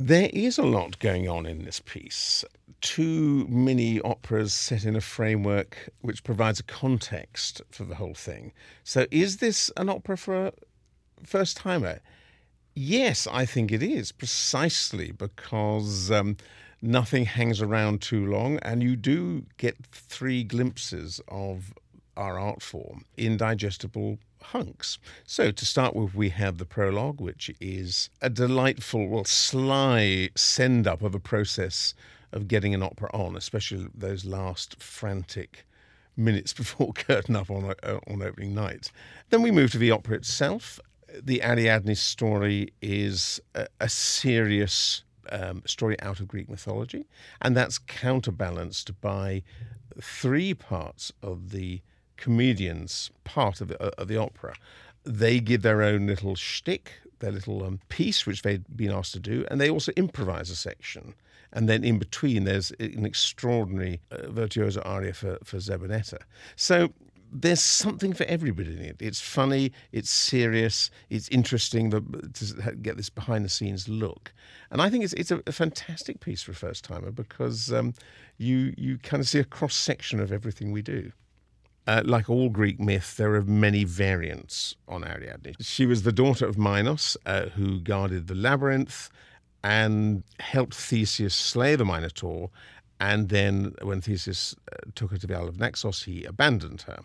There is a lot going on in this piece. Two mini operas set in a framework which provides a context for the whole thing. So, is this an opera for a first timer? Yes, I think it is, precisely because um, nothing hangs around too long, and you do get three glimpses of our art form in digestible hunks. So, to start with, we have the prologue, which is a delightful, well, sly send up of a process of getting an opera on, especially those last frantic minutes before curtain up on, uh, on opening night. Then we move to the opera itself. The Ariadne story is a, a serious um, story out of Greek mythology, and that's counterbalanced by three parts of the comedians part of the, uh, of the opera. They give their own little shtick, their little um, piece, which they'd been asked to do, and they also improvise a section. And then in between, there's an extraordinary uh, virtuoso aria for, for. So there's something for everybody in it. It's funny, it's serious, it's interesting to get this behind the scenes look. And I think it's it's a, a fantastic piece for a first timer because um, you you kind of see a cross section of everything we do. Uh, like all Greek myth, there are many variants on Ariadne. She was the daughter of Minos, uh, who guarded the labyrinth and helped Theseus slay the Minotaur. And then, when Theseus uh, took her to the Isle of Naxos, he abandoned her.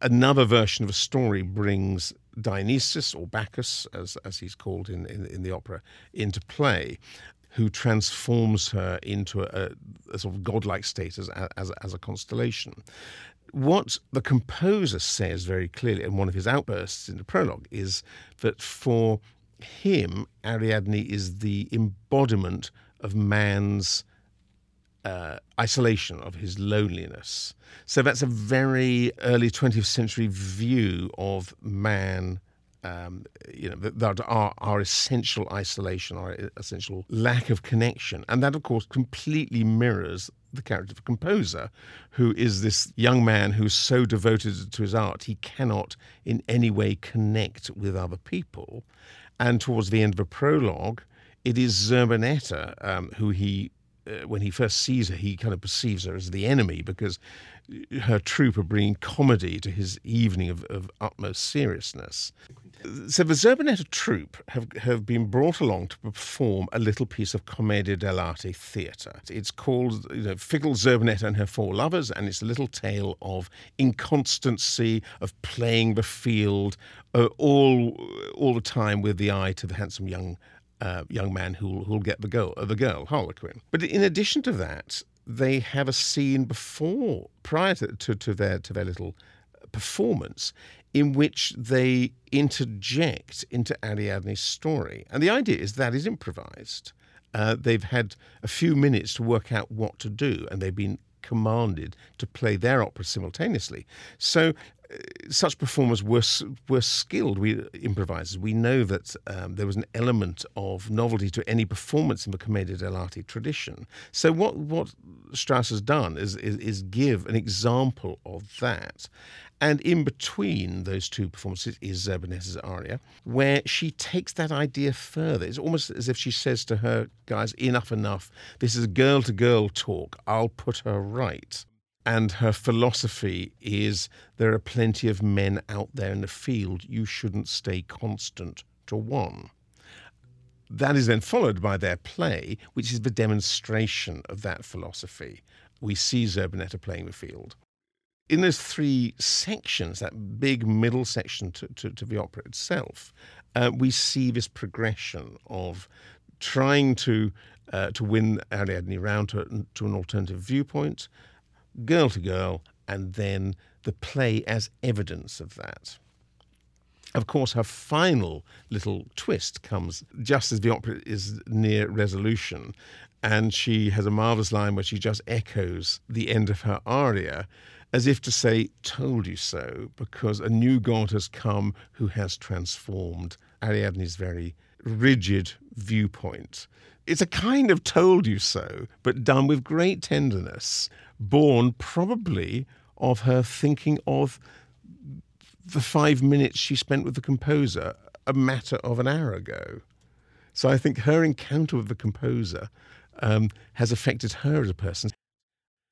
Another version of a story brings Dionysus, or Bacchus, as, as he's called in, in, in the opera, into play who transforms her into a, a, sort of godlike state as, as, as a constellation what the composer says very clearly in one of his outbursts in the prologue is that for him, Ariadne is the embodiment of man's uh, isolation, of his loneliness. So that's a very early 20th century view of man. Um, you know, that our, our essential isolation, our essential lack of connection. And that, of course, completely mirrors the character of a composer, who is this young man who's so devoted to his art he cannot in any way connect with other people. And towards the end of a prologue, it is Zerbinetta um, who he uh, when he first sees her, he kind of perceives her as the enemy because her troupe are bringing comedy to his evening of, of utmost seriousness. So the Zerbinetta troupe have, have been brought along to perform a little piece of commedia dell'arte theatre. It's called you know, Fickle Zerbinetta and Her Four Lovers, and it's a little tale of inconstancy, of playing the field, uh, all all the time with the eye to the handsome young uh, young man who'll, who'll get the girl, uh, the girl, Harlequin. But in addition to that, they have a scene before, prior to, to, to their to their little performance, in which they interject into Ariadne's story. And the idea is that is improvised. Uh, they've had a few minutes to work out what to do, and they've been commanded to play their opera simultaneously. So such performers were were skilled we improvisers. We know that um, there was an element of novelty to any performance in the commedia dell'arte tradition. So what what Strauss has done is, is, is give an example of that. And in between those two performances is Zerbinetta's aria, where she takes that idea further. It's almost as if she says to her guys, "Enough, enough. This is girl to girl talk. I'll put her right." And her philosophy is there are plenty of men out there in the field. You shouldn't stay constant to one. That is then followed by their play, which is the demonstration of that philosophy. We see Zerbinetta playing the field. In those three sections, that big middle section to, to, to the opera itself, uh, we see this progression of trying to uh, to win Ariadne round to, to an alternative viewpoint, girl to girl, and then the play as evidence of that. Of course, her final little twist comes just as the opera is near resolution, and she has a marvelous line where she just echoes the end of her aria as if to say, Told you so, because a new god has come who has transformed Ariadne's very rigid viewpoint. It's a kind of told you so, but done with great tenderness born probably of her thinking of the five minutes she spent with the composer a matter of an hour ago. So I think her encounter with the composer um, has affected her as a person.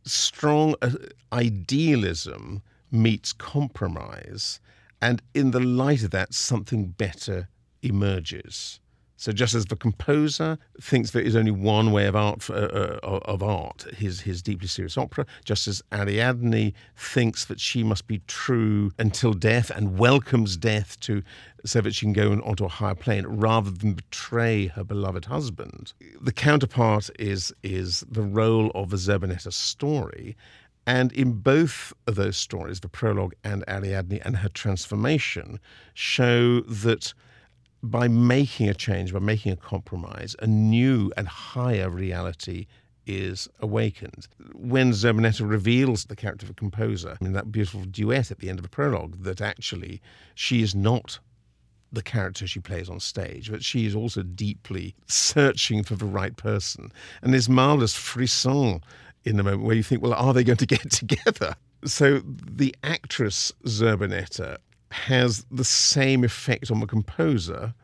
Strong uh, idealism meets compromise, and in the light of that, something better emerges. So just as the composer thinks there is only one way of art uh, uh, of art, his his deeply serious opera, just as Ariadne thinks that she must be true until death and welcomes death to so that she can go onto a higher plane rather than betray her beloved husband. The counterpart is is the role of the Zerbinetta story. And in both of those stories, the prologue and Ariadne and her transformation, show that by making a change, by making a compromise, a new and higher reality is awakened. When Zerbinetta reveals the character of a composer in that beautiful duet at the end of the prologue, that actually she is not the character she plays on stage, but she is also deeply searching for the right person. And this marvelous frisson in the moment where you think, well, are they going to get together? So the actress Zerbinetta has the same effect on the composer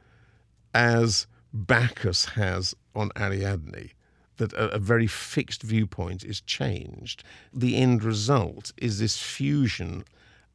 as Bacchus has on Ariadne. That a, a, very fixed viewpoint is changed. The end result is this fusion.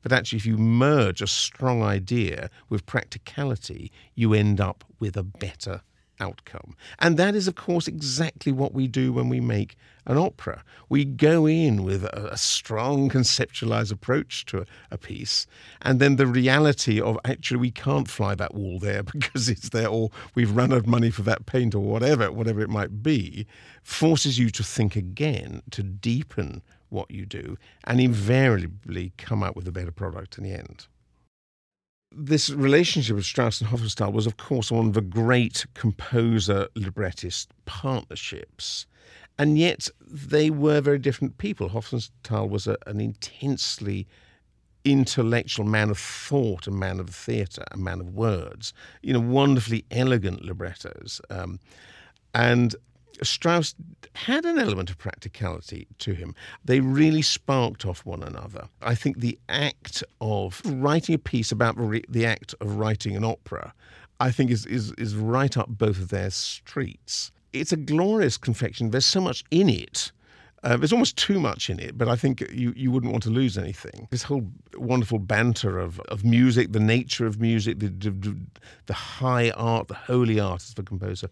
But actually, if you merge a strong idea with practicality, you end up with a better outcome. And that is, of course, exactly what we do when we make an opera. We go in with a, a strong conceptualized approach to a, a, piece, and then the reality of actually we can't fly that wall there because it's there, or we've run out of money for that paint, or whatever, whatever it might be, forces you to think again, to deepen what you do, and invariably come out with a better product in the end this relationship of Strauss and Hofmannsthal was, of course, one of the great composer librettist partnerships. And yet they were very different people. Hofmannsthal was a, an intensely intellectual man of thought, a man of theatre, a man of words, you know, wonderfully elegant librettos. Um, and Strauss had an element of practicality to him. They really sparked off one another. I think the act of writing a piece about the act of writing an opera, I think is, is, is right up both of their streets. It's a glorious confection. There's so much in it. Uh, there's almost too much in it, but I think you, you wouldn't want to lose anything. This whole wonderful banter of, of music, the nature of music, the, the, the high art, the holy art, as the composer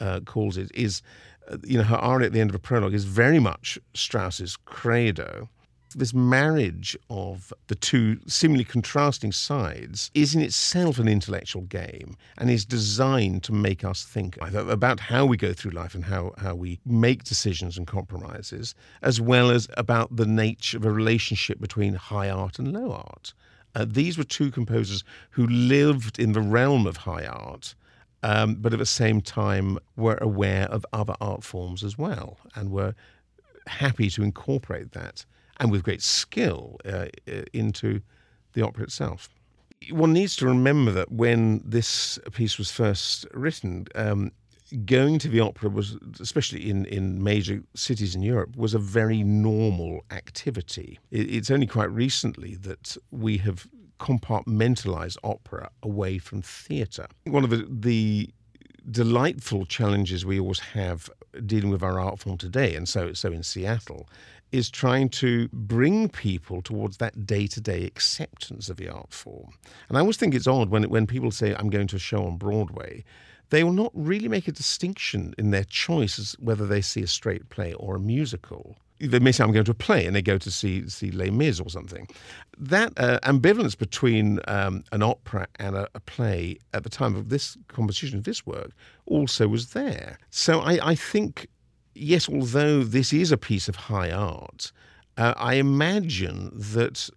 uh, calls it, is, uh, you know, her aria at the end of a prologue is very much Strauss's credo. This marriage of the two seemingly contrasting sides is in itself an intellectual game and is designed to make us think about how we go through life and how, how we make decisions and compromises, as well as about the nature of a relationship between high art and low art. Uh, these were two composers who lived in the realm of high art um, but at the same time were aware of other art forms as well and were happy to incorporate that and with great skill uh, into the opera itself. One needs to remember that when this piece was first written, um, going to the opera was, especially in, in major cities in Europe, was a very normal activity. It, it's only quite recently that we have compartmentalize opera away from theatre. One of the, the delightful challenges we always have dealing with our art form today, and so so in Seattle, is trying to bring people towards that day-to-day acceptance of the art form. And I always think it's odd when when people say I'm going to a show on Broadway, they will not really make a distinction in their choice as whether they see a straight play or a musical they may say I'm going to a play and they go to see see Les Mis or something. That uh, ambivalence between um, an opera and a, a, play at the time of this composition of this work also was there. So I, I think yes, although this is a piece of high art, uh, I imagine that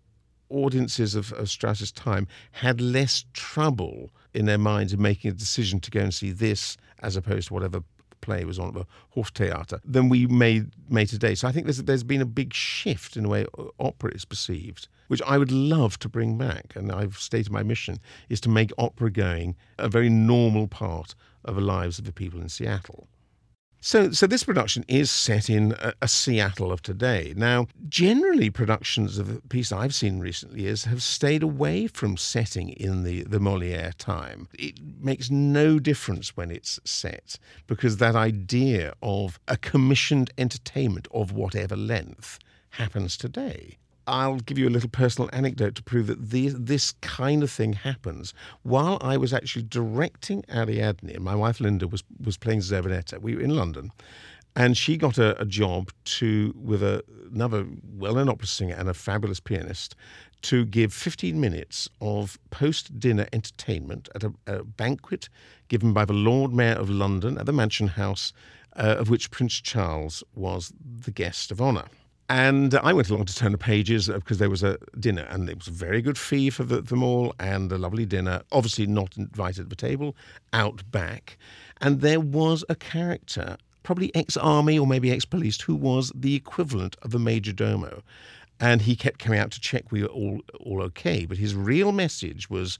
audiences of, of Strauss's time had less trouble in their minds in making a decision to go and see this as opposed to whatever play was on the Hoftheater than we made made today. So I think there's there's been a big shift in the way opera is perceived, which I would love to bring back. And I've stated my mission is to make opera going a very normal part of the lives of the people in Seattle. So, so this production is set in a, a, Seattle of today. Now, generally, productions of the piece I've seen recently is have stayed away from setting in the, the Molière time. It makes no difference when it's set because that idea of a commissioned entertainment of whatever length happens today. I'll give you a little personal anecdote to prove that this kind of thing happens. While I was actually directing Ariadne, my wife Linda was, was playing Zerbinetta, we were in London, and she got a, a job to with a, another well-known opera singer and a fabulous pianist to give 15 minutes of post-dinner entertainment at a, a banquet given by the Lord Mayor of London at the Mansion House, uh, of which Prince Charles was the guest of honour. And I went along to turn the pages because there was a dinner, and it was a very good fee for the, them all, and a lovely dinner. Obviously, not invited to the table, out back. And there was a character, probably ex army or maybe ex police, who was the equivalent of a major domo. And he kept coming out to check we were all, all okay. But his real message was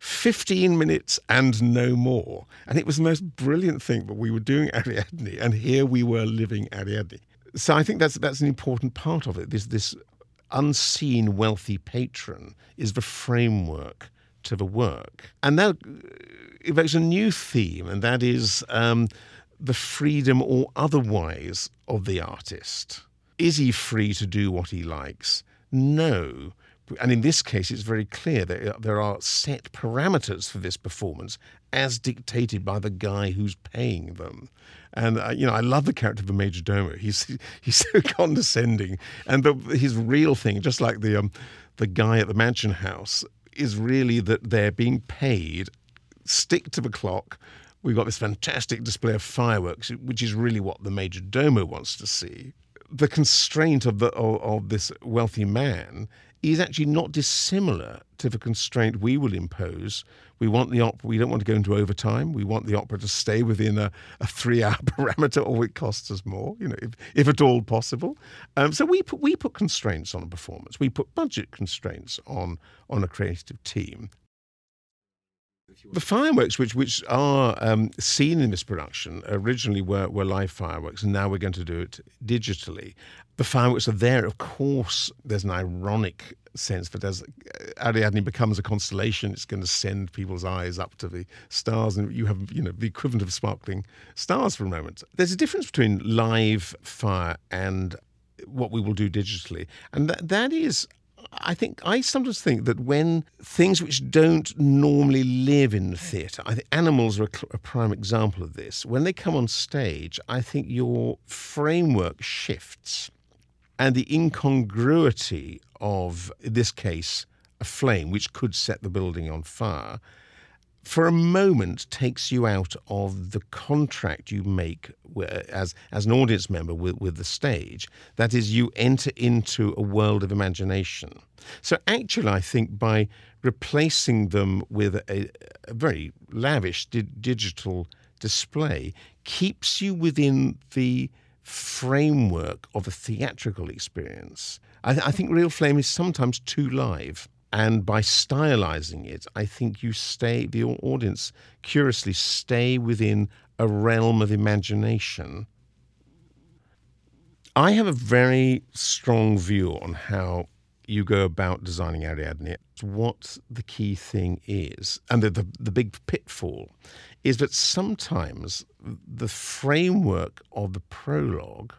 15 minutes and no more. And it was the most brilliant thing. But we were doing Ariadne, and here we were living Ariadne so I think that's that's an important part of it. This this unseen wealthy patron is the framework to the work, and that evokes a new theme, and that is um, the freedom or otherwise of the artist. Is he free to do what he likes? No. And in this case, it's very clear that there are set parameters for this performance as dictated by the guy who's paying them. And uh, you know, I love the character of the major domo. He's he's so condescending, and the, his real thing, just like the um, the guy at the mansion house, is really that they're being paid. Stick to the clock. We've got this fantastic display of fireworks, which is really what the major domo wants to see. The constraint of the of, of this wealthy man is actually not dissimilar to the constraint we will impose. We want the opera, we don't want to go into overtime. We want the opera to stay within a, a three hour parameter or it costs us more, you know, if, if at all possible. Um, so we put, we put constraints on a performance. We put budget constraints on, on a creative team. The fireworks, which which are um, seen in this production, originally were, were live fireworks, and now we're going to do it digitally. The fireworks are there. Of course, there's an ironic sense that as Ariadne becomes a constellation, it's going to send people's eyes up to the stars, and you have you know the equivalent of sparkling stars for a moment. There's a difference between live fire and what we will do digitally, and that that is I think I sometimes think that when things which don't normally live in the theatre, I think animals are a, a, prime example of this. When they come on stage, I think your framework shifts, and the incongruity of, this case, a flame which could set the building on fire, for a moment takes you out of the contract you make as as an audience member with, with the stage. That is, you enter into a world of imagination. So actually, I think by replacing them with a, a very lavish di- digital display keeps you within the framework of a theatrical experience. I, th- I think Real Flame is sometimes too live. And by stylizing it, I think you stay, the audience curiously stay within a realm of imagination. I have a very strong view on how you go about designing Ariadne. What the key thing is, and the, the, the big pitfall, is that sometimes the framework of the prologue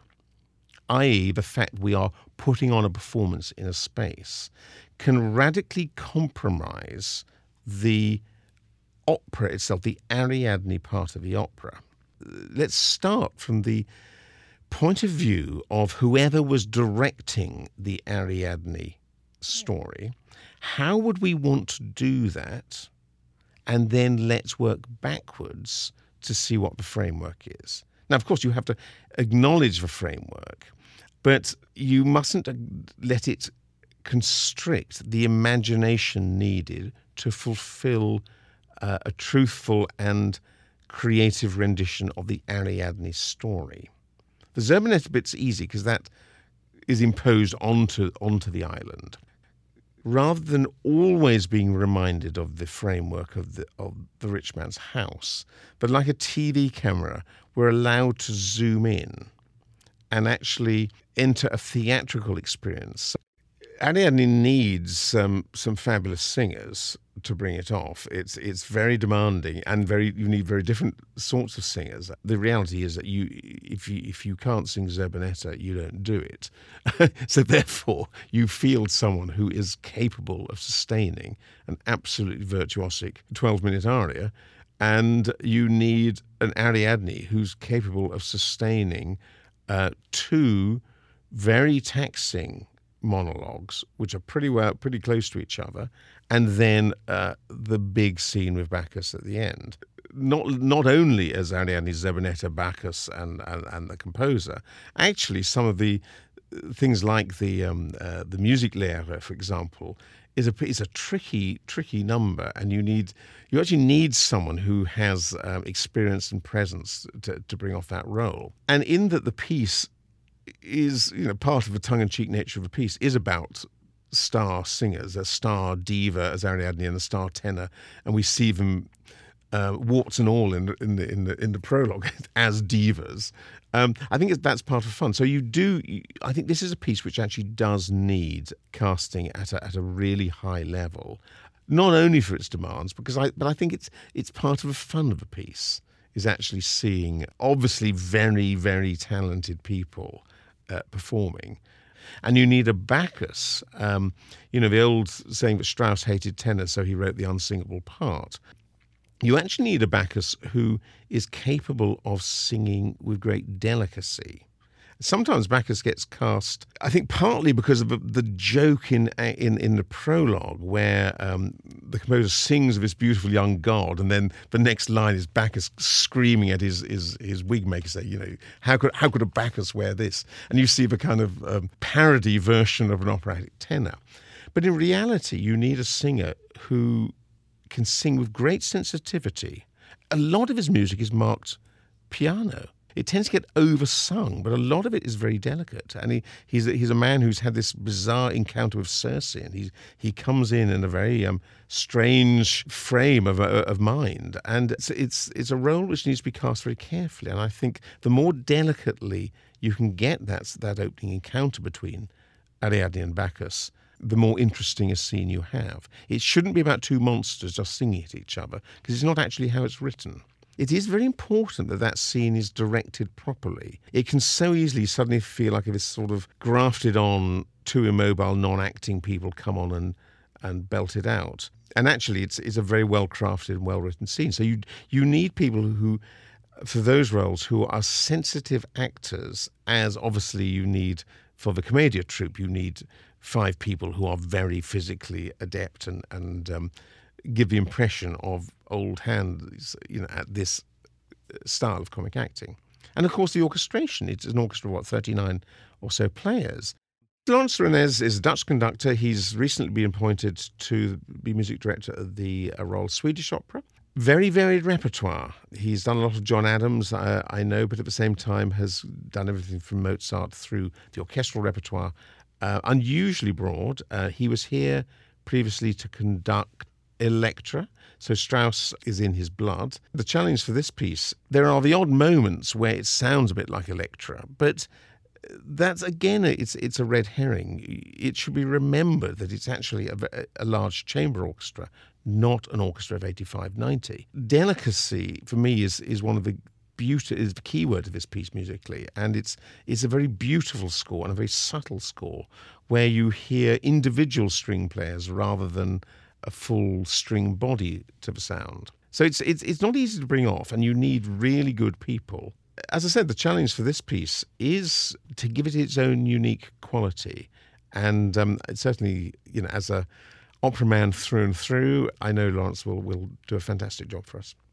i.e., the fact we are putting on a performance in a space, can radically compromise the opera itself, the Ariadne part of the opera. Let's start from the point of view of whoever was directing the Ariadne story. How would we want to do that? And then let's work backwards to see what the framework is. Now, of course, you have to acknowledge the framework, but you mustn't let it constrict the imagination needed to fulfill uh, a truthful and creative rendition of the Ariadne story. The Zerbinetta bit's easy because that is imposed onto onto the island. Rather than always being reminded of the framework of the of the rich man's house, but like a TV camera, we're allowed to zoom in and actually enter a theatrical experience. Ariadne needs um, some fabulous singers to bring it off. It's it's very demanding and very you need very different sorts of singers. The reality is that you if you if you can't sing Zerbinetta, you don't do it. so therefore, you field someone who is capable of sustaining an absolutely virtuosic 12-minute aria and you need an Ariadne who's capable of sustaining uh, two very taxing monologues, which are pretty well, pretty close to each other, and then uh, the big scene with Bacchus at the end. Not not only as Ariadne Zerbinetta, Bacchus, and, and, and the composer, actually some of the uh, things like the um, uh, the Musiklehrer, for example, is a is a tricky tricky number, and you need you actually need someone who has um, experience and presence to, to bring off that role. And in that the piece is you know part of the tongue-in-cheek nature of the piece is about star singers, a star diva as Ariadne and a star tenor, and we see them uh, warts and all in the, in the in the in the prologue as divas. Um, I think that's part of fun. So you do. I think this is a piece which actually does need casting at a, at a really high level, not only for its demands, because I but I think it's it's part of the fun of a piece is actually seeing obviously very very talented people uh, performing. And you need a Bacchus. Um, you know, the old saying that Strauss hated tenors, so he wrote the unsingable part. You actually need a Bacchus who is capable of singing with great delicacy. Sometimes Bacchus gets cast, I think, partly because of the joke in in, in the prologue, where um, the composer sings of this beautiful young god, and then the next line is Bacchus screaming at his his, his wig maker, say, you know, how could how could a Bacchus wear this? And you see the kind of um, parody version of an operatic tenor. But in reality, you need a singer who can sing with great sensitivity. A lot of his music is marked piano it tends to get oversung, but a lot of it is very delicate. And he, he's, he's a man who's had this bizarre encounter with Circe, and he, he comes in in a very um, strange frame of, uh, of mind. And it's, it's, it's a role which needs to be cast very carefully. And I think the more delicately you can get that, that opening encounter between Ariadne and Bacchus, the more interesting a scene you have. It shouldn't be about two monsters just singing at each other, because it's not actually how it's written. It is very important that that scene is directed properly. It can so easily suddenly feel like if it's sort of grafted on two immobile, non-acting people come on and and belt it out. And actually, it's it's a very well crafted and well written scene. So you you need people who, for those roles, who are sensitive actors. As obviously you need for the commedia troupe, you need five people who are very physically adept and and um, give the impression of old hands, you know, at this uh, style of comic acting. And of course, the orchestration. It's an orchestra of what, 39 or so players. Lawrence Renes is a Dutch conductor. He's recently been appointed to be music director of the uh, Royal Swedish Opera. Very varied repertoire. He's done a lot of John Adams, uh, I know, but at the same time has done everything from Mozart through the orchestral repertoire. Uh, unusually broad. Uh, he was here previously to conduct Elektra. So Strauss is in his blood. The challenge for this piece, there are the odd moments where it sounds a bit like Elektra, but uh, that's again it's it's a red herring. It should be remembered that it's actually a, a large chamber orchestra, not an orchestra of 85, 90. Delicacy for me is is one of the beauty is the key word of this piece musically, and it's it's a very beautiful score and a very subtle score where you hear individual string players rather than a full string body to the sound. So it's, it's, it's not easy to bring off, and you need really good people. As I said, the challenge for this piece is to give it its own unique quality. And um, certainly, you know, as a opera man through and through, I know Lawrence will, will do a fantastic job for us.